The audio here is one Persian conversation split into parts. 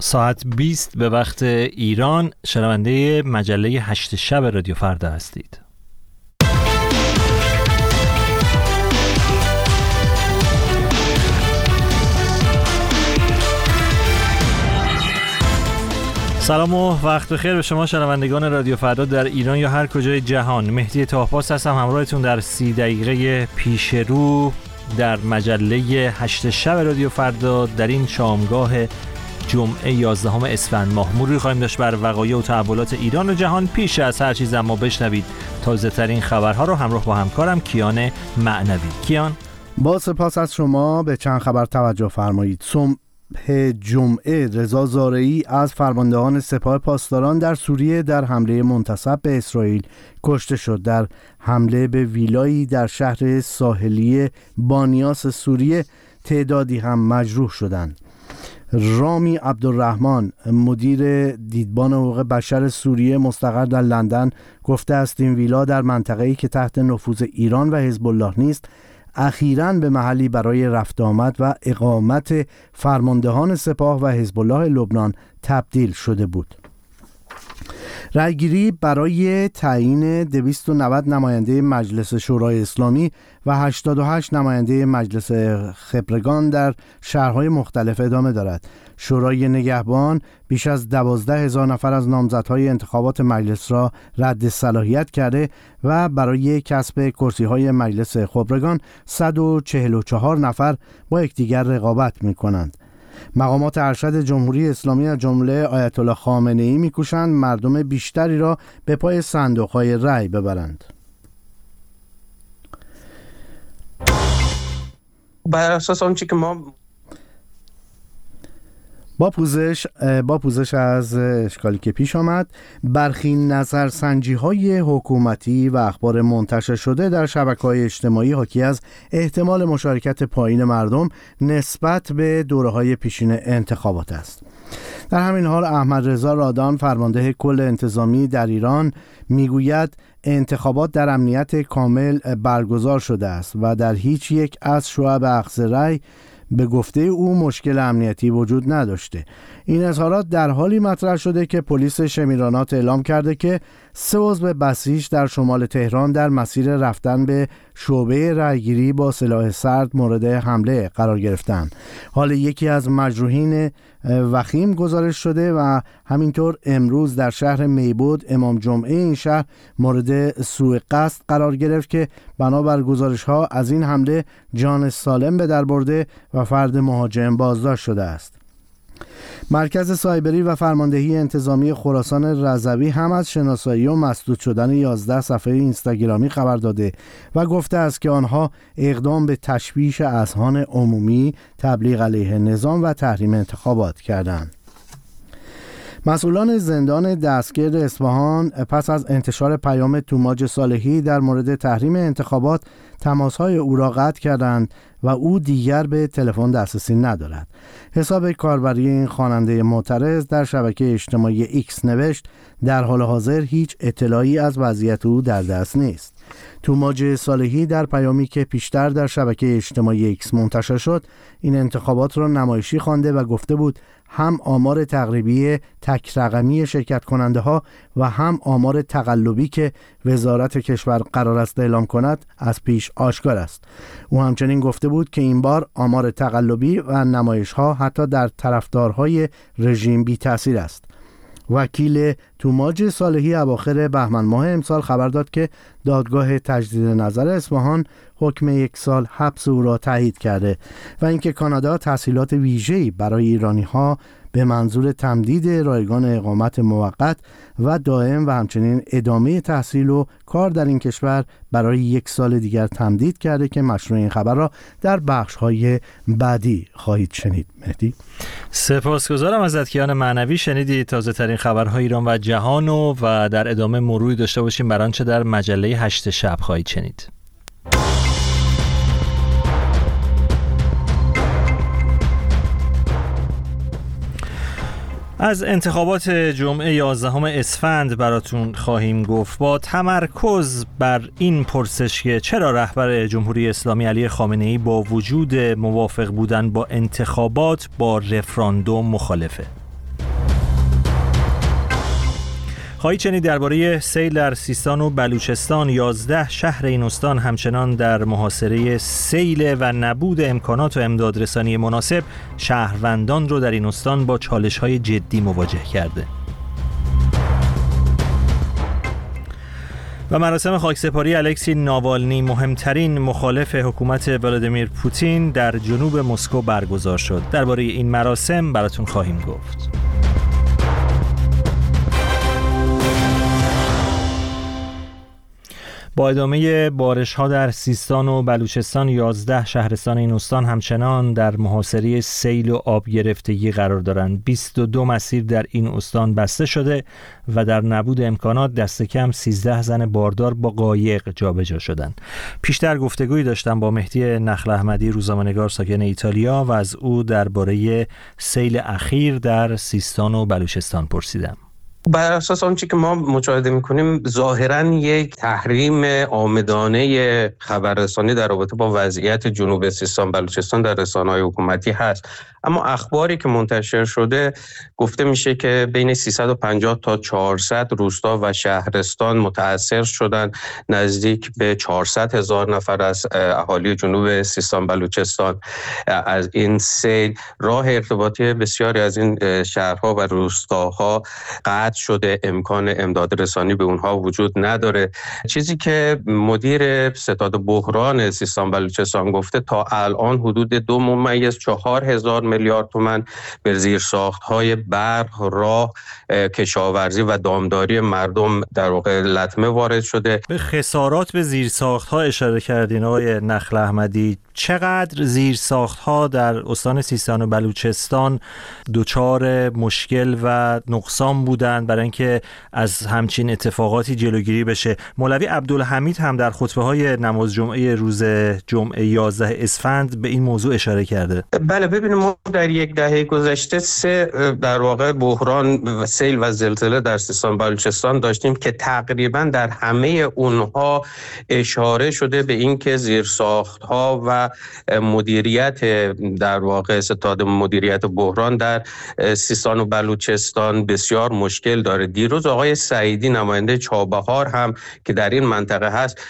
ساعت 20 به وقت ایران شنونده مجله هشت شب رادیو فردا هستید. سلام و وقت بخیر به شما شنوندگان رادیو فردا در ایران یا هر کجای جهان. مهدی تاهپاس هستم همراهتون در سی دقیقه پیش رو در مجله هشت شب رادیو فردا در این شامگاه جمعه 11 اسفند ماه. مروری خواهیم داشت بر وقایع و تحولات ایران و جهان پیش از هر چیز اما بشنوید تازه ترین خبرها رو همراه با همکارم کیان معنوی. کیان؟ با سپاس از شما. به چند خبر توجه فرمایید. صبح جمعه رضا زارعی از فرماندهان سپاه پاسداران در سوریه در حمله منتصب به اسرائیل کشته شد. در حمله به ویلایی در شهر ساحلی بانیاس سوریه تعدادی هم مجروح شدند. رامی عبدالرحمن مدیر دیدبان حقوق بشر سوریه مستقر در لندن گفته است این ویلا در منطقه‌ای که تحت نفوذ ایران و حزب الله نیست اخیرا به محلی برای رفت آمد و اقامت فرماندهان سپاه و حزب الله لبنان تبدیل شده بود. رأیگیری برای تعیین 290 نماینده مجلس شورای اسلامی و 88 نماینده مجلس خبرگان در شهرهای مختلف ادامه دارد. شورای نگهبان بیش از دوازده هزار نفر از نامزدهای انتخابات مجلس را رد صلاحیت کرده و برای کسب کرسی های مجلس خبرگان 144 نفر با یکدیگر رقابت می کنند. مقامات ارشد جمهوری اسلامی از جمله آیت الله خامنه ای میکوشند مردم بیشتری را به پای صندوق های رأی ببرند. بر اساس آنچه که ما با پوزش با پوزش از اشکالی که پیش آمد برخی نظرسنجی های حکومتی و اخبار منتشر شده در شبکه های اجتماعی حاکی از احتمال مشارکت پایین مردم نسبت به دوره های پیشین انتخابات است. در همین حال احمد رضا رادان فرمانده کل انتظامی در ایران می‌گوید انتخابات در امنیت کامل برگزار شده است و در هیچ یک از شعب اخذ رأی به گفته او مشکل امنیتی وجود نداشته. این اظهارات در حالی مطرح شده که پلیس شمیرانات اعلام کرده که سه عضو بسیج در شمال تهران در مسیر رفتن به شعبه رأیگیری با سلاح سرد مورد حمله قرار گرفتند حال یکی از مجروحین وخیم گزارش شده و همینطور امروز در شهر میبود امام جمعه این شهر مورد سوء قصد قرار گرفت که بنابر گزارش ها از این حمله جان سالم به در برده و فرد مهاجم بازداشت شده است. مرکز سایبری و فرماندهی انتظامی خراسان رضوی هم از شناسایی و مسدود شدن 11 صفحه اینستاگرامی خبر داده و گفته است که آنها اقدام به تشویش اذهان عمومی تبلیغ علیه نظام و تحریم انتخابات کردند. مسئولان زندان دستگرد اصفهان پس از انتشار پیام توماج صالحی در مورد تحریم انتخابات تماسهای او را قطع کردند و او دیگر به تلفن دسترسی ندارد. حساب کاربری این خواننده معترض در شبکه اجتماعی ایکس نوشت در حال حاضر هیچ اطلاعی از وضعیت او در دست نیست. توماج صالحی در پیامی که پیشتر در شبکه اجتماعی ایکس منتشر شد این انتخابات را نمایشی خوانده و گفته بود هم آمار تقریبی تک رقمی شرکت کننده ها و هم آمار تقلبی که وزارت کشور قرار است اعلام کند از پیش آشکار است. او همچنین گفته بود که این بار آمار تقلبی و نمایش ها حتی در طرفدارهای رژیم بی تاثیر است. وکیل توماج صالحی اواخر بهمن ماه امسال خبر داد که دادگاه تجدید نظر اصفهان حکم یک سال حبس او را تایید کرده و اینکه کانادا تحصیلات ویژه‌ای برای ایرانی ها به منظور تمدید رایگان اقامت موقت و دائم و همچنین ادامه تحصیل و کار در این کشور برای یک سال دیگر تمدید کرده که مشروع این خبر را در بخش های بعدی خواهید شنید. مهدی؟ سپاسگزارم از کیان معنوی. شنیدید تازه ترین خبرهای ایران و جهان و, و در ادامه مروری داشته باشیم. بر آنچه در مجله هشت شب خواهید شنید. از انتخابات جمعه 11 اسفند براتون خواهیم گفت. با تمرکز بر این پرسش که چرا رهبر جمهوری اسلامی علی خامنه ای با وجود موافق بودن با انتخابات با رفراندوم مخالفه. خواهی درباره سیل در سیستان و بلوچستان 11 شهر این استان همچنان در محاصره سیل و نبود امکانات و امدادرسانی مناسب شهروندان رو در این استان با چالش های جدی مواجه کرده. و مراسم خاکسپاری الکسی ناوالنی مهمترین مخالف حکومت ولادیمیر پوتین در جنوب مسکو برگزار شد. درباره این مراسم براتون خواهیم گفت. با ادامه بارش ها در سیستان و بلوچستان 11 شهرستان این استان همچنان در محاصره سیل و آب گرفتگی قرار دارند. 22 مسیر در این استان بسته شده و در نبود امکانات دست کم 13 زن باردار با قایق جابجا شدند. پیشتر گفتگویی داشتم با مهدی نخل احمدی روزنامه‌نگار ساکن ایتالیا و از او درباره سیل اخیر در سیستان و بلوچستان پرسیدم. بر اساس آنچه که ما مشاهده می‌کنیم ظاهرا یک تحریم آمدانه خبررسانی در رابطه با وضعیت جنوب سیستان بلوچستان در رسانه های حکومتی هست. اما اخباری که منتشر شده گفته میشه که بین 350 تا 400 روستا و شهرستان متاثر شدن نزدیک به 400 هزار نفر از اهالی جنوب سیستان بلوچستان. از این سیل راه ارتباطی بسیاری از این شهرها و روستاها قطع شده. امکان امداد رسانی به اونها وجود نداره. چیزی که مدیر ستاد بحران سیستان بلوچستان گفته تا الان حدود دو ممیز چهار هزار میلیارد تومن به زیر ساخت های برق راه کشاورزی و دامداری مردم در واقع لطمه وارد شده. به خسارات به زیر ساخت ها اشاره کردین آقای نخل احمدی. چقدر زیر ساخت ها در استان سیستان و بلوچستان دچار مشکل و نقصان بودند برای اینکه از همچین اتفاقاتی جلوگیری بشه؟ مولوی عبدالحمید هم در خطبه های نماز جمعه روز جمعه 11 اسفند به این موضوع اشاره کرده. بله ببینیم ما در یک دهه گذشته سه در واقع بحران و سیل و زلزله در سیستان بلوچستان داشتیم که تقریبا در همه اونها اشاره شده به اینکه زیرساخت ها و مدیریت در واقع ستاد مدیریت بحران در سیستان و بلوچستان بسیار مشکل داره. دیروز آقای سعیدی نماینده چابهار هم که در این منطقه هست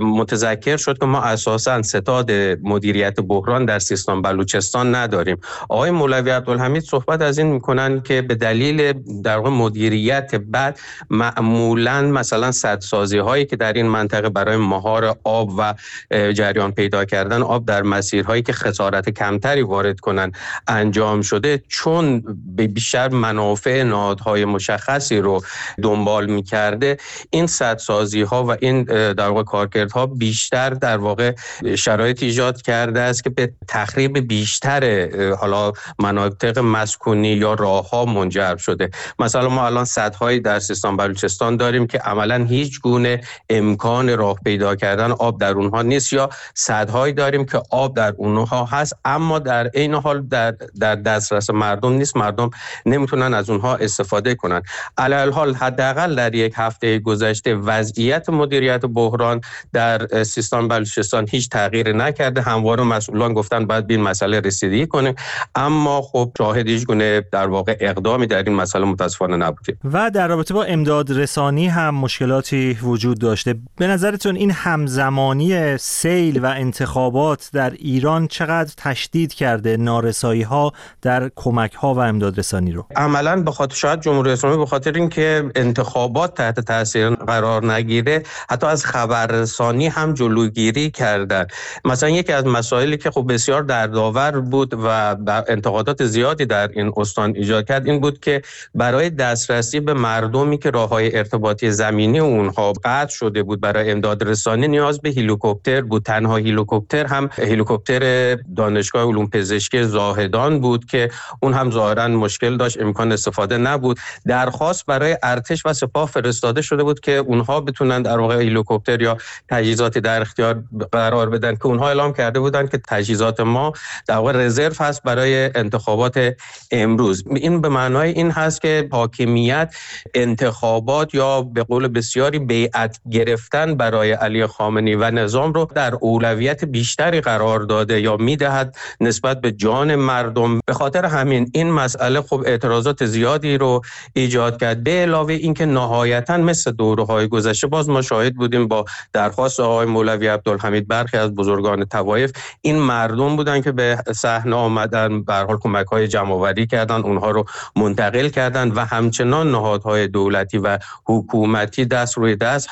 متذکر شد که ما اساسا ستاد مدیریت بحران در سیستان بلوچستان نداریم. آقای مولوی عبدالحمید صحبت از این می‌کنن که به دلیل در واقع مدیریت بد معمولا مثلا سدسازی هایی که در این منطقه برای مهار آب و جریان پیدا کردن آب در مسیرهایی که خسارت کمتری وارد کنن انجام شده چون به بیشتر منافع نهادهای مشخصی رو دنبال می‌کرده این سدسازی ها و این در واقع کارکردها بیشتر در واقع شرایط ایجاد کرده است که به تخریب بیشتر حالا مناطق مسکونی یا راه ها منجر شده. مثلا ما الان سدهایی در سیستان بلوچستان داریم که عملا هیچ گونه امکان راه پیدا کردن آب در اونها نیست یا سدهایی داریم که آب در اونها هست اما در عین حال در در دسترس مردم نیست. مردم نمی‌تونن از اونها استفاده کنن. علی حال حداقل در یک هفته گذشته وضعیت مدیریت بحران در سیستان بلوچستان هیچ تغییر نکرده. همواره مسئولان گفتن باید به این مسئله رسیدگی کنیم. اما خب شاهد هیچ گونه در واقع اقدامی در این مسئله متاسفانه نبودیم و در رابطه با امداد رسانی هم مشکلاتی وجود داشته. به نظرتون این همزمانی سیل و انتخابات در ایران چقدر تشدید کرده نارسایی ها در کمک ها و امداد رسانی رو؟ عملا به خاطر شاید جمهوری اسلامی به خاطر اینکه انتخابات تحت تاثیر قرار نگیره حتی از خبررسانی هم جلوگیری کردن. مثلا یکی از مسائلی که خب بسیار دردآور بود و انتقادات زیادی در این استان ایجاد کرد. این بود که برای دسترسی به مردمی که راه های ارتباطی زمینی اونها قطع شده بود برای امداد رسانی نیاز به هلیکوپتر بود. تنها هلیکوپتر هم هلیکوپتر دانشگاه علوم پزشکی زاهدان بود که اون هم ظاهرا مشکل داشت امکان استفاده نبود. درخواست برای ارتش و سپاه فرستاده شده بود که اونها بتونن در واقع هلیکوپتر یا تجهیزاتی در اختیار قرار بدن که اونها اعلام کرده بودن که تجهیزات ما در واقع رزرو هست برای برای انتخابات امروز. این به معنای این هست که حاکمیت انتخابات یا به قول بسیاری بیعت گرفتن برای علی خامنی و نظام رو در اولویت بیشتری قرار داده یا می‌دهد نسبت به جان مردم. به خاطر همین این مسئله خب اعتراضات زیادی رو ایجاد کرد. به علاوه اینکه نهایتا مثل دوره های گذشته باز ما شاهد بودیم با درخواست آقای مولوی عبدالحمید برخی از بزرگان توایف این مردم بودن که به صحنه آمدن به حال کمک های جمع کردن اونها رو منتقل کردن و همچنان نهادهای دولتی و حکومتی دست روی دست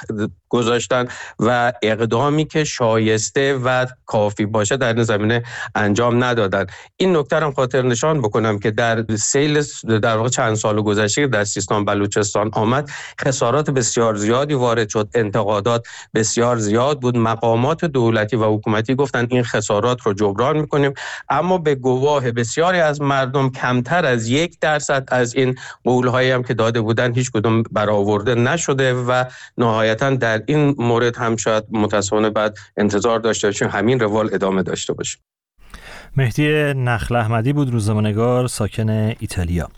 گذاشتن و اقدامی که شایسته و کافی باشه در این زمینه انجام ندادن. این نکته هم خاطر نشان بکنم که در سیل در واقع چند سال گذشته در سیستان بلوچستان آمد خسارات بسیار زیادی وارد شد انتقادات بسیار زیاد بود. مقامات دولتی و حکومتی گفتن این خسارات رو جبران می‌کنیم. اما به گواه بسیاری از مردم کمتر از یک درصد از این قولهایی هم که داده بودن هیچ کدوم برآورده نشده و نهایتا در این مورد هم شاید متاسفانه بعد انتظار داشته باشیم همین روال ادامه داشته باشه مهدی نخل احمدی بود روزنامه‌نگار ساکن ایتالیا.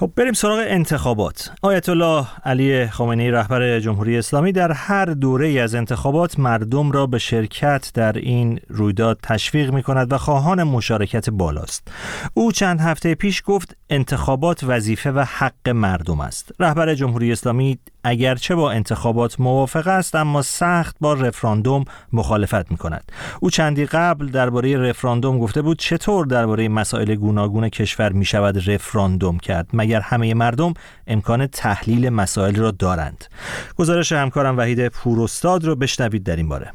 خب بریم سراغ انتخابات. آیت الله علی خامنه‌ای رهبر جمهوری اسلامی در هر دوره از انتخابات مردم را به شرکت در این رویداد تشویق می کند و خواهان مشارکت بالاست. او چند هفته پیش گفت انتخابات وظیفه و حق مردم است. رهبر جمهوری اسلامی اگرچه با انتخابات موافق است اما سخت با رفراندوم مخالفت می کند او چندی قبل درباره رفراندوم گفته بود چطور درباره مسائل گوناگون کشور می شود رفراندوم کرد مگر همه مردم امکان تحلیل مسائل را دارند؟ گزارش همکارم وحید پوراستاد را بشنوید در این باره.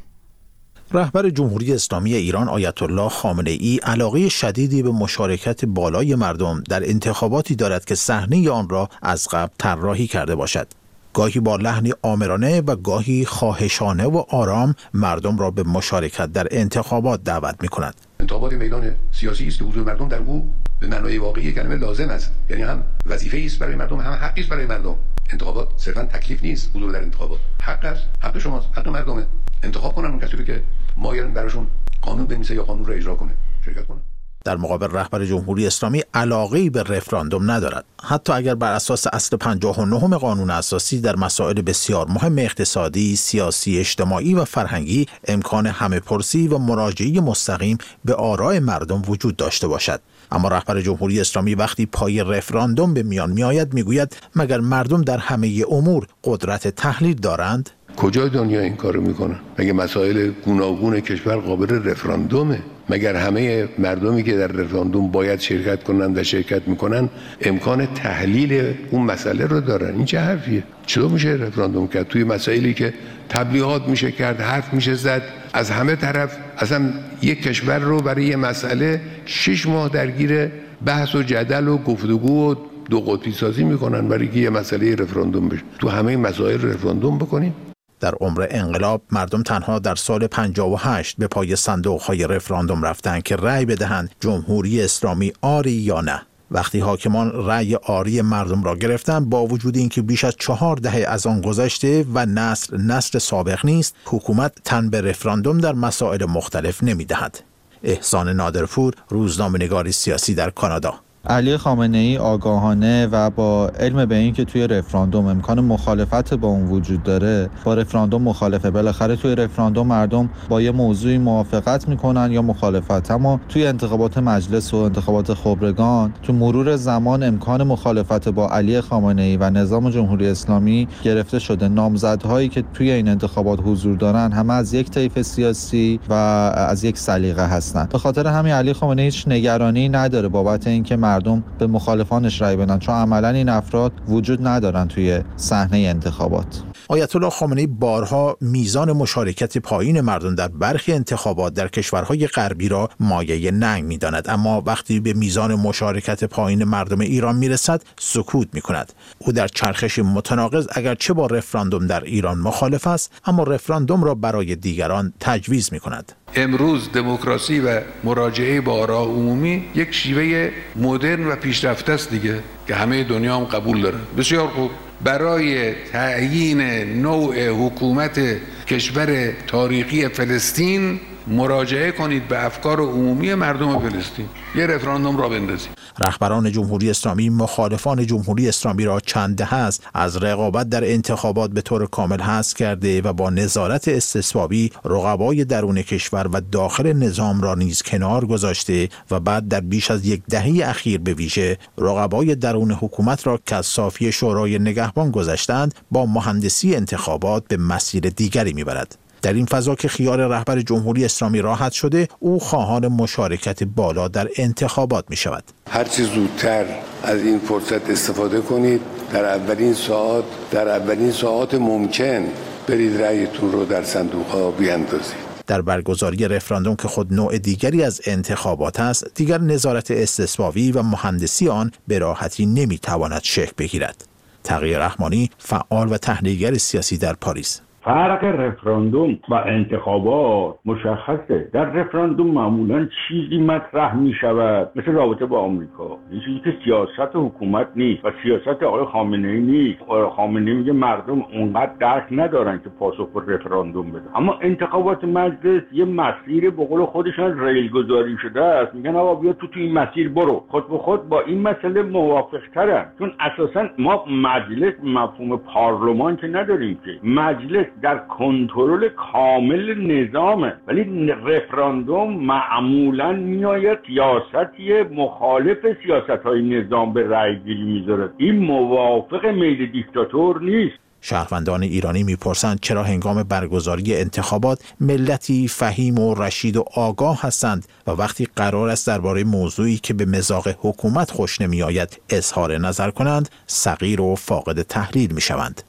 رهبر جمهوری اسلامی ایران آیت الله خامنه ای علاقه شدیدی به مشارکت بالای مردم در انتخاباتی دارد که صحنه آن را از قبل طراحی کرده باشد. گاهی با لحنی آمرانه و گاهی خواهشانه و آرام مردم را به مشارکت در انتخابات دعوت می کند. انتخابات میدان سیاسی است که حضور مردم در او به معنای واقعی کلمه لازم است. یعنی هم وظیفه است برای مردم هم حقی است برای مردم. انتخابات صرفا تکلیف نیست حضور در انتخابات. حق است حق شماست حق مردمه. انتخاب کنن اون کسی که مایلن براشون قانون بنویسه یا قانون را اجرا کنه. شرکت کنه. در مقابل رهبر جمهوری اسلامی علاقه به رفراندوم ندارد. حتی اگر بر اساس اصل 59 قانون اساسی در مسائل بسیار مهم اقتصادی، سیاسی، اجتماعی و فرهنگی امکان همه پرسی و مراجعه مستقیم به آراء مردم وجود داشته باشد. اما رهبر جمهوری اسلامی وقتی پای رفراندوم به میان میآید می‌گوید مگر مردم در همه امور قدرت تحلیل دارند؟ کجای دنیا این کارو می‌کنن مگه مسائل گوناگون کشور قابل رفراندومه؟ مگر همه مردمی که در رفراندوم باید شرکت کنند و شرکت می‌کنن امکان تحلیل اون مسئله رو دارن؟ این چه حرفیه؟ چطور میشه رفراندوم کرد؟ توی مسائلی که تبلیغات میشه کرد حرف میشه زد از همه طرف اصلا یک کشور رو برای یه مسئله شش ماه درگیر بحث و جدل و گفتگو و دو قطبی سازی می‌کنن برای یه مسئله رفراندوم بشه. تو همه مسائل رفراندوم بکنیم در عمر انقلاب مردم تنها در سال 58 به پای صندوق های رفراندوم رفتند که رأی بدهند جمهوری اسلامی آری یا نه. وقتی حاکمان رأی آری مردم را گرفتند با وجود اینکه بیش از چهار دهه از آن گذشته و نسل نسل سابق نیست حکومت تن به رفراندوم در مسائل مختلف نمی‌دهد. احسان نادرپور روزنامه نگاری سیاسی در کانادا. علی خامنه ای آگاهانه و با علم به اینکه توی رفراندوم امکان مخالفت با اون وجود داره با رفراندوم مخالفه. بالاخره توی رفراندوم مردم با یه موضوعی موافقت می‌کنن یا مخالفت. اما توی انتخابات مجلس و انتخابات خبرگان تو مرور زمان امکان مخالفت با علی خامنه ای و نظام جمهوری اسلامی گرفته شده. نامزدهایی که توی این انتخابات حضور دارن همه از یک طیف سیاسی و از یک سلیقه هستند به خاطر همین علی خامنه هیچ نگرانی نداره بابت اینکه مردم به مخالفانش رای بدن چون عملا این افراد وجود ندارن توی صحنه انتخابات. آیت الله خامنه‌ای بارها میزان مشارکت پایین مردم در برخی انتخابات در کشورهای غربی را مایه ننگ می‌داند. اما وقتی به میزان مشارکت پایین مردم ایران می‌رسد سکوت می‌کند. او در چرخش متناقض اگرچه با رفراندوم در ایران مخالف است اما رفراندوم را برای دیگران تجویز می‌کند. امروز دموکراسی و مراجعه با آراء عمومی یک شیوه مدرن و پیشرفته است دیگه. که همه دنیا هم قبول دارن. بسیار خوب. برای تعیین نوع حکومت کشور تاریخی فلسطین مراجعه کنید به افکار عمومی مردم فلسطین. یه رفراندوم را بندازید رهبران جمهوری اسلامی مخالفان جمهوری اسلامی را چند دهه است. از رقابت در انتخابات به طور کامل حذف کرده و با نظارت استثبابی رقبای درون کشور و داخل نظام را نیز کنار گذاشته و بعد در بیش از یک دهه اخیر به ویژه رقبای درون حکومت را که صافی شورای نگهبان گذشتند با مهندسی انتخابات به مسیر دیگری می‌برد. در این فضا که خیال رهبر جمهوری اسلامی راحت شده او خواهان مشارکت بالا در انتخابات می شود هرچی زودتر از این فرصت استفاده کنید در اولین ساعت در اولین ساعت ممکن برید رأیتون رو در صندوق ها بیاندازید. در برگزاری رفراندوم که خود نوع دیگری از انتخابات است دیگر نظارت استثبابی و مهندسی آن به راحتی نمی‌تواند شکل بگیرد. تغییر رحمانی فعال و تحلیلگر سیاسی در پاریس. فرق رفراندوم و انتخابات مشخصه. در رفراندوم معمولا چیزی مطرح می شود مثل رابطه با آمریکا. یه چیزی که سیاست حکومت نیست و سیاست آقای خامنه ای نیست خامنه میگه مردم اونقدر درک ندارن که پاسخ به رفراندوم بده. اما انتخابات مجلس یه مسیر به قول خودشان ریل گذاری شده است. میگن آقا بیا تو تو این مسیر برو. خود به خود با این مسئله موافق ترن چون اساسا ما مجلس مفهوم پارلمان که نداریم که. مجلس در کنترل کامل نظامه. ولی رفراندوم معمولا میآید سیاستی مخالف سیاست های نظام به رأی گیری می‌ذاره. این موافق میل دیکتاتور نیست. شهروندان ایرانی می‌پرسند چرا هنگام برگزاری انتخابات ملتی فهیم و رشید و آگاه هستند و وقتی قرار است درباره موضوعی که به مزاق حکومت خوش نمیآید اظهار نظر کنند صغیر و فاقد تحلیل می‌شوند.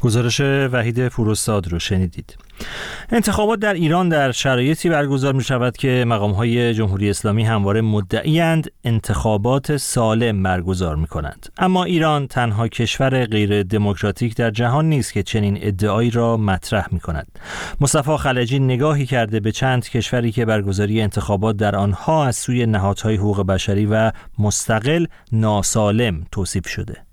گزارش وحید فروستاد رو شنیدید. انتخابات در ایران در شرایطی برگزار می شود که مقام های جمهوری اسلامی همواره مدعیند انتخابات سالم برگزار می کنند اما ایران تنها کشور غیر دموکراتیک در جهان نیست که چنین ادعایی را مطرح می کند مصطفی خلجی نگاهی کرده به چند کشوری که برگزاری انتخابات در آنها از سوی نهادهای حقوق بشری و مستقل ناسالم توصیف شده.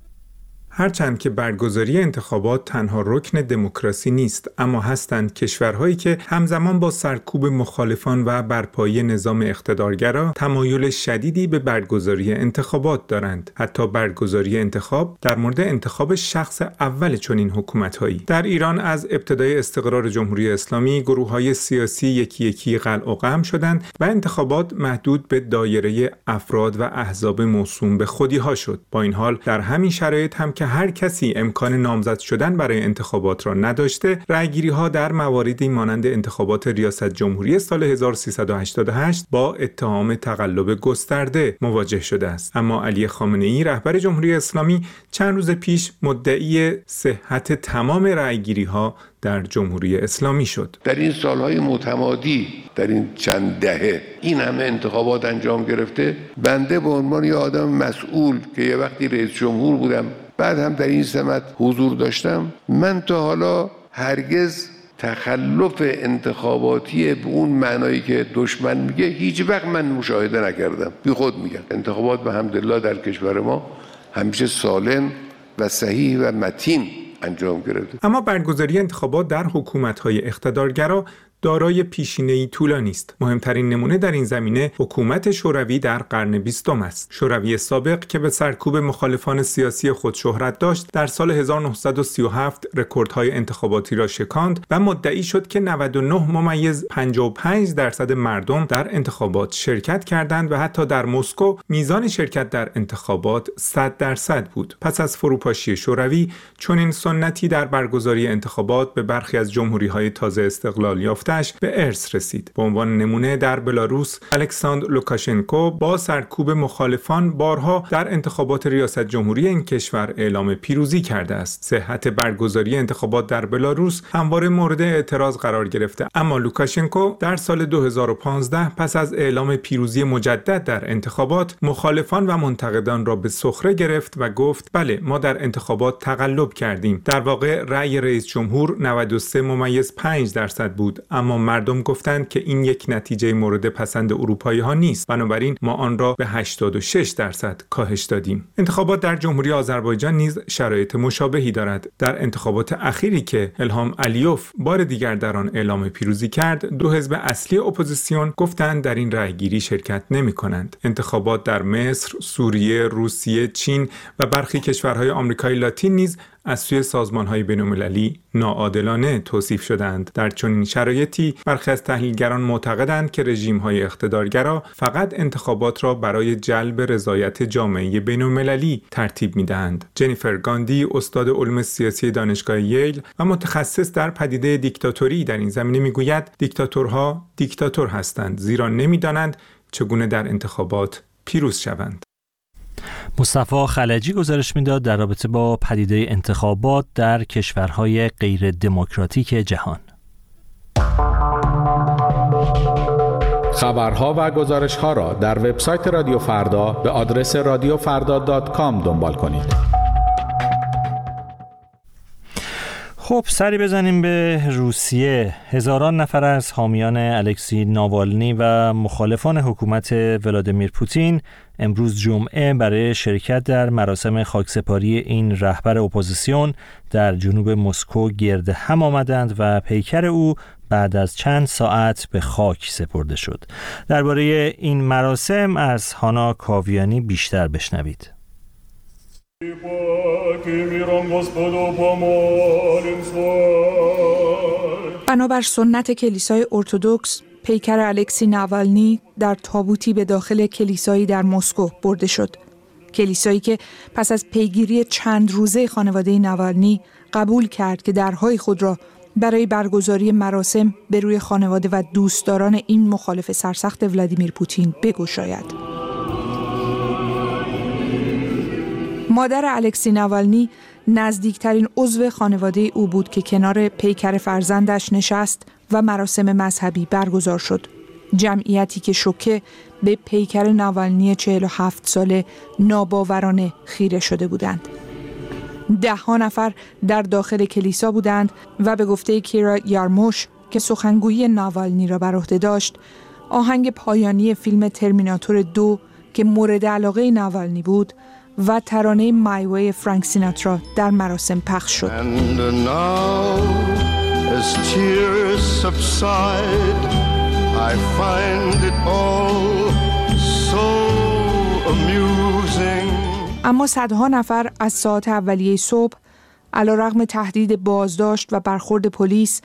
هرچند که برگزاری انتخابات تنها رکن دموکراسی نیست اما هستند کشورهایی که همزمان با سرکوب مخالفان و برپایی نظام اقتدارگرا تمایل شدیدی به برگزاری انتخابات دارند. حتی برگزاری انتخاب در مورد انتخاب شخص اول چنین حکومتهایی. در ایران از ابتدای استقرار جمهوری اسلامی گروه های سیاسی یکی یکی قلع و قم شدند و انتخابات محدود به دایره افراد و احزاب موسوم به خودی ها شد. با این حال در همین شرایط هم که هر کسی امکان نامزد شدن برای انتخابات را نداشته رأیگیری ها در مواردی مانند انتخابات ریاست جمهوری سال 1388 با اتهام تقلب گسترده مواجه شده است. اما علی خامنه ای رهبر جمهوری اسلامی چند روز پیش مدعی صحت تمام رأیگیری ها در جمهوری اسلامی شد. در این سالهای متمادی در این چند دهه این همه انتخابات انجام گرفته بنده به عنوان یه آدم مسئول که یه وقتی رئیس جمهور بودم بعد هم در این سمت حضور داشتم. من تا حالا هرگز تخلف انتخاباتی به اون معنایی که دشمن میگه هیچ وقت من مشاهده نکردم. بی خود میگم. انتخابات به حمدالله در کشور ما همیشه سالم و صحیح و متین انجام گرفته. اما برگزاری انتخابات در حکومت‌های اقتدارگرا دارای پیشینه‌ای طولانی است. مهمترین نمونه در این زمینه حکومت شوروی در قرن بیستم است. شوروی سابق که به سرکوب مخالفان سیاسی خود شهرت داشت، در سال 1937 رکوردهای انتخاباتی را شکاند و مدعی شد که 99 ممیز 55 درصد مردم در انتخابات شرکت کردند و حتی در مسکو میزان شرکت در انتخابات 100 درصد بود. پس از فروپاشی شوروی، چنین سنتی در برگزاری انتخابات به برخی از جمهوری‌های تازه استقلال یافته به ارث رسید. به عنوان نمونه در بلاروس الکساندر لوکاشنکو با سرکوب مخالفان بارها در انتخابات ریاست جمهوری این کشور اعلام پیروزی کرده است. صحت برگزاری انتخابات در بلاروس همواره مورد اعتراض قرار گرفته. اما لوکاشنکو در سال 2015 پس از اعلام پیروزی مجدد در انتخابات مخالفان و منتقدان را به سخره گرفت و گفت بله ما در انتخابات تقلب کردیم. در واقع رأی رئیس جمهور 93 ممیز 5 درصد بود. اما مردم گفتند که این یک نتیجه مورد پسند اروپایی ها نیست. بنابراین ما آن را به 86 درصد کاهش دادیم. انتخابات در جمهوری آذربایجان نیز شرایط مشابهی دارد. در انتخابات اخیری که الهام علیوف بار دیگر در آن اعلام پیروزی کرد دو حزب اصلی اپوزیسیون گفتند در این رأیگیری شرکت نمی کنند انتخابات در مصر، سوریه، روسیه، چین و برخی کشورهای آمریکای لاتین نیز از سوی سازمانهای بینالمللی ناعادلانه توصیف شدند. در چنین شرایطی برخی از تحلیلگران معتقدند که رژیمهای اقتدارگرا فقط انتخابات را برای جلب رضایت جامعه بینالمللی ترتیب می‌دهند. جنیفر گاندی استاد علوم سیاسی دانشگاه ییل و متخصص در پدیده دیکتاتوری در این زمینه می‌گوید دیکتاتورها دیکتاتور هستند زیرا نمی‌دانند چگونه در انتخابات پیروز شوند. مصطفی خلجی گزارش می‌داد در رابطه با پدیده انتخابات در کشورهای غیر دموکراتیک جهان خبرها و گزارش ها را در وبسایت رادیو فردا به آدرس رادیوفردا.com دنبال کنید. خب سری بزنیم به روسیه. هزاران نفر از حامیان الکسی ناوالنی و مخالفان حکومت ولادیمیر پوتین امروز جمعه برای شرکت در مراسم خاکسپاری این رهبر اپوزیسیون در جنوب مسکو گرد هم آمدند و پیکر او بعد از چند ساعت به خاک سپرده شد. درباره این مراسم از هانا کاویانی بیشتر بشنوید. بنابر سنت کلیسای ارتودکس پیکر الکسی نوالنی در تابوتی به داخل کلیسایی در مسکو برده شد کلیسایی که پس از پیگیری چند روزه خانواده نوالنی قبول کرد که درهای خود را برای برگزاری مراسم به روی خانواده و دوستداران این مخالف سرسخت ولادیمیر پوتین بگشاید. مادر الکسی نوالنی نزدیکترین عضو خانواده او بود که کنار پیکر فرزندش نشست و مراسم مذهبی برگزار شد. جمعیتی که شوکه به پیکر نوالنی 47 ساله ناباورانه خیره شده بودند. ده ها نفر در داخل کلیسا بودند و به گفته کیرا یارموش که سخنگویی ناوالنی را بر عهده داشت آهنگ پایانی فیلم ترمیناتور دو که مورد علاقه ناوالنی بود و ترانه مایوی فرانک سیناترا در مراسم پخش شد. اما صدها نفر از ساعت اولیه صبح علا رغم تهدید بازداشت و برخورد پلیس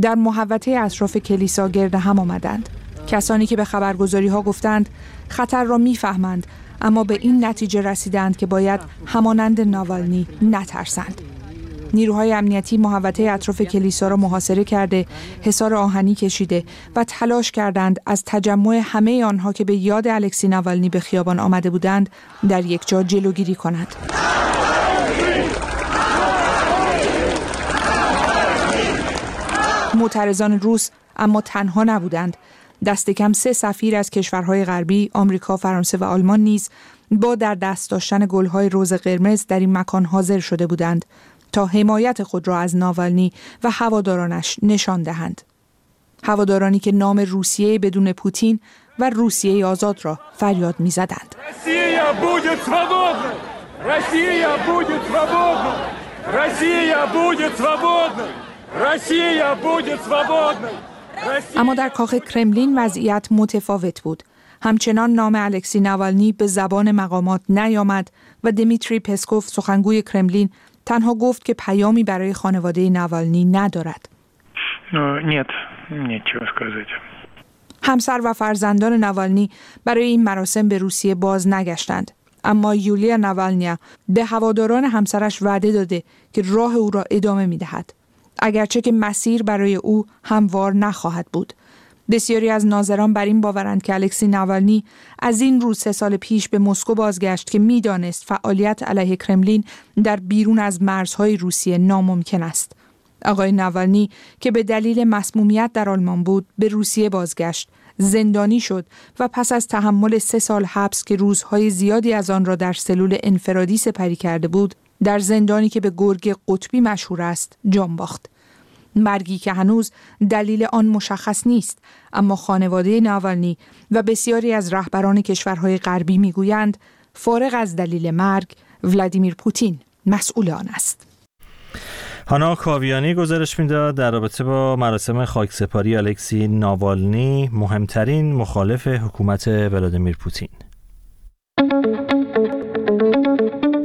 در محوطه اطراف کلیسا گرد هم آمدند. کسانی که به خبرگزاری ها گفتند خطر را می‌فهمند اما به این نتیجه رسیدند که باید همانند ناوالنی نترسند. نیروهای امنیتی محوطه اطراف کلیسا را محاصره کرده، حصار آهنی کشیده و تلاش کردند از تجمع همه آنها که به یاد الکسی ناوالنی به خیابان آمده بودند در یک جا جلوگیری کنند. معترضان روس اما تنها نبودند دست کم سه سفیر از کشورهای غربی، آمریکا، فرانسه و آلمان نیز با در دست داشتن گلهای روز قرمز در این مکان حاضر شده بودند تا حمایت خود را از ناوالنی و هوادارانش نشان دهند. هوادارانی که نام روسیه بدون پوتین و روسیه آزاد را فریاد می زدند. اما در کاخ کرملین وضعیت متفاوت بود. همچنان نام الکسی نوالنی به زبان مقامات نیامد و دمیتری پسکوف سخنگوی کرملین تنها گفت که پیامی برای خانواده نوالنی ندارد. همسر و فرزندان نوالنی برای این مراسم به روسیه باز نگشتند. اما یولیا نوالنیا به هواداران همسرش وعده داده که راه او را ادامه می دهد. اگرچه که مسیر برای او هموار نخواهد بود. بسیاری از ناظران بر این باورند که الکسی نوالنی از این روز سه سال پیش به مسکو بازگشت که می‌دانست فعالیت علیه کرملین در بیرون از مرزهای روسیه ناممکن است. آقای نوالنی که به دلیل مسمومیت در آلمان بود به روسیه بازگشت زندانی شد و پس از تحمل سه سال حبس که روزهای زیادی از آن را در سلول انفرادی سپری کرده بود در زندانی که به گرگ قطبی مشهور است جان باخت مرگی که هنوز دلیل آن مشخص نیست. اما خانواده ناوالنی و بسیاری از رهبران کشورهای غربی می‌گویند فارغ از دلیل مرگ ولادیمیر پوتین مسئول آن است. هانا کاویانی گزارش می‌داد در رابطه با مراسم خاکسپاری الکسی ناوالنی مهمترین مخالف حکومت ولادیمیر پوتین.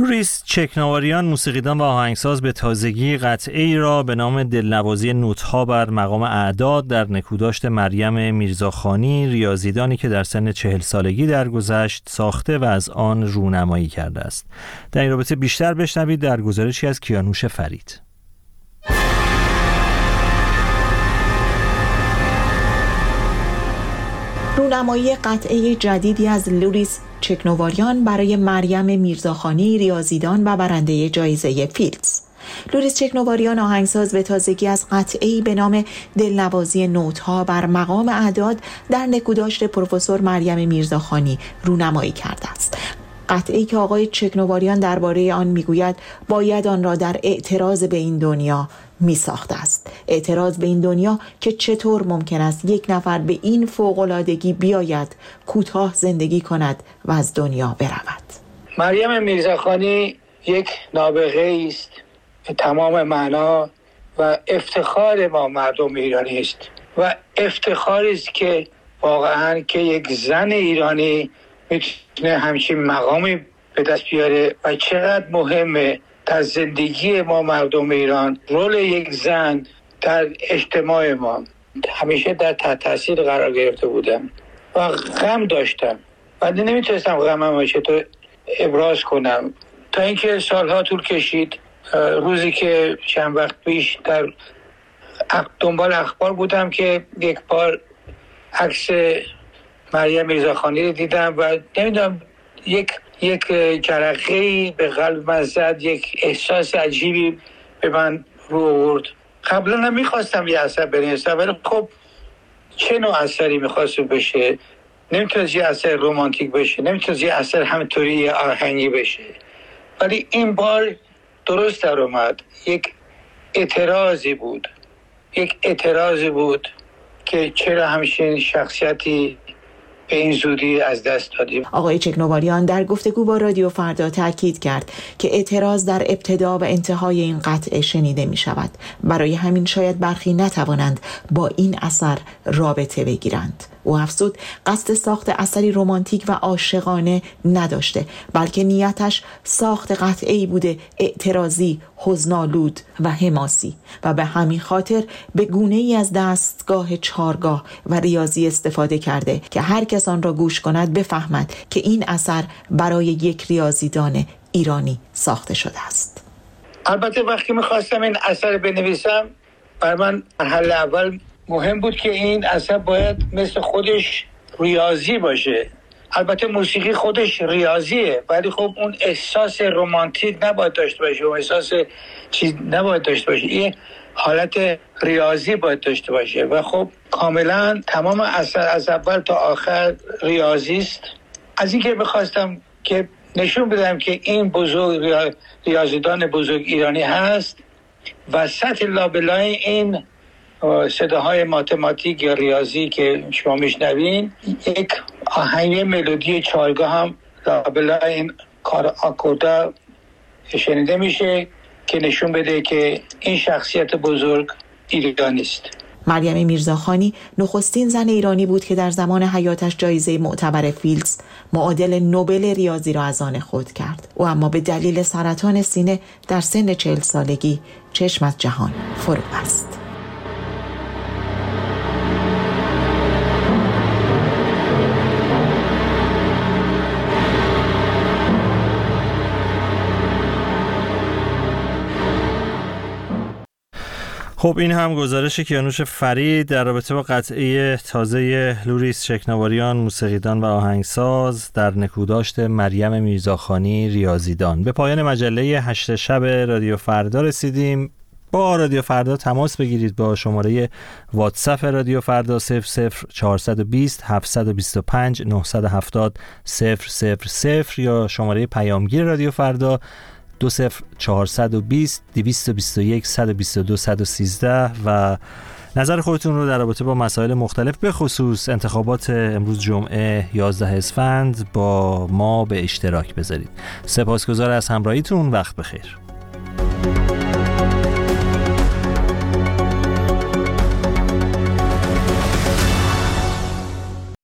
لوریس چکناواریان موسیقیدان و آهنگساز به تازگی قطعه ای را به نام دلنوازی نوتها بر مقام اعداد در نکوداشت مریم میرزاخانی ریاضیدانی که در سن چهل سالگی درگذشت ساخته و از آن رونمایی کرده است. در این رابطه بیشتر بشنوید در گزارشی از کیانوش فرید. رونمایی قطعه جدیدی از لوریس چکناواریان برای مریم میرزاخانی ریاضیدان و برنده جایزه فیلدز. لوریس چکناواریان آهنگساز به تازگی از قطعه‌ای به نام دلنوازی نوتها بر مقام اعداد در نکوداشت پروفسور مریم میرزاخانی رونمایی کرده است. قطعه‌ای که آقای چکناواریان درباره آن می‌گوید باید آن را در اعتراض به این دنیا می ساخته است. اعتراض به این دنیا که چطور ممکن است یک نفر به این فوق‌العادگی بیاید کوتاه زندگی کند و از دنیا برود. مریم میرزاخانی یک نابغه است. به تمام معنا و افتخار ما مردم ایرانی است. و افتخاری است که واقعا که یک زن ایرانی می‌تونه همچین مقامی به دست بیاره و چقدر مهمه در زندگی ما مردم ایران رول یک زن در اجتماع ما همیشه در تحت تاثیر قرار گرفته بودم و غم داشتم و نمی‌تونستم غمم چطور ابراز کنم. تا اینکه سالها طول کشید روزی که چند وقت پیش در دنبال اخبار بودم که یک بار عکس مریم میرزاخانی رو دیدم و نمی‌دونم یک یک جرقه به قلب من زد یک احساس عجیبی به من رو آورد. قبلا هم می‌خواستم یه اثر بنویسم ولی خب چه نوع اثری می‌خواست بشه؟ نمی‌تونست یه اثر رومانتیک بشه نمی‌تونست یه اثر همطوری آهنگی بشه. ولی این بار درست در اومد. یک اعتراضی بود. یک اعتراضی بود که چرا همچین شخصیتی به این زودی از دست دادیم. آقای چکنواریان در گفتگو با رادیو فردا تاکید کرد که اعتراض در ابتدا و انتهای این قطعه شنیده می شود برای همین شاید برخی نتوانند با این اثر رابطه بگیرند. او افزود قصد ساخت اثری رمانتیک و عاشقانه نداشته بلکه نیتش ساخت قطعه ای بوده اعتراضی حزنالود و حماسی. و به همین خاطر به گونه ای از دستگاه چارگاه و ریاضی استفاده کرده که هر کس آن را گوش کند بفهمد که این اثر برای یک ریاضیدان ایرانی ساخته شده است. البته وقتی می‌خواستم این اثر بنویسم بر من مرحله اول مهم بود که این اثر باید مثل خودش ریاضی باشه. البته موسیقی خودش ریاضیه ولی خب اون احساس رومانتیک نباید داشته باشه اون احساس چیز نباید داشته باشه. این حالت ریاضی باید داشته باشه. و خب کاملا تمام اثر از اول تا آخر ریاضی است. از اینکه بخواستم که نشون بدم که این بزرگ ریاضیدان بزرگ ایرانی هست و سطح لابلای این صداهای ماتماتیک یا ریاضی که شما میشنوین یک آهنگ ملودی چارگاه هم لابلای این کار آکوردا شنیده میشه که نشون بده که این شخصیت بزرگ ایرانی است مریم میرزاخانی نخستین زن ایرانی بود که در زمان حیاتش جایزه معتبر فیلدز معادل نوبل ریاضی را از آن خود کرد. او اما به دلیل سرطان سینه در سن چهل سالگی چشم از جهان فرو بست. خب این هم گزارش کیانوش فرید در رابطه با قطعه تازه لوریس چکناواریان موسیقیدان و آهنگساز در نکوداشت مریم میرزاخانی ریاضیدان. به پایان مجله هشت شب رادیو فردا رسیدیم. با رادیو فردا تماس بگیرید با شماره واتساپ رادیو فردا 00420 725 970 000 یا شماره پیامگیر رادیو فردا دو صفر چهارصد و بیست دویست و بیست و یک صد و بیست و دو صد و سیزده و نظر خودتون رو در رابطه با مسائل مختلف به خصوص انتخابات امروز جمعه 11 اسفند با ما به اشتراک بذارید. سپاسگزار از همراهیتون. وقت بخیر.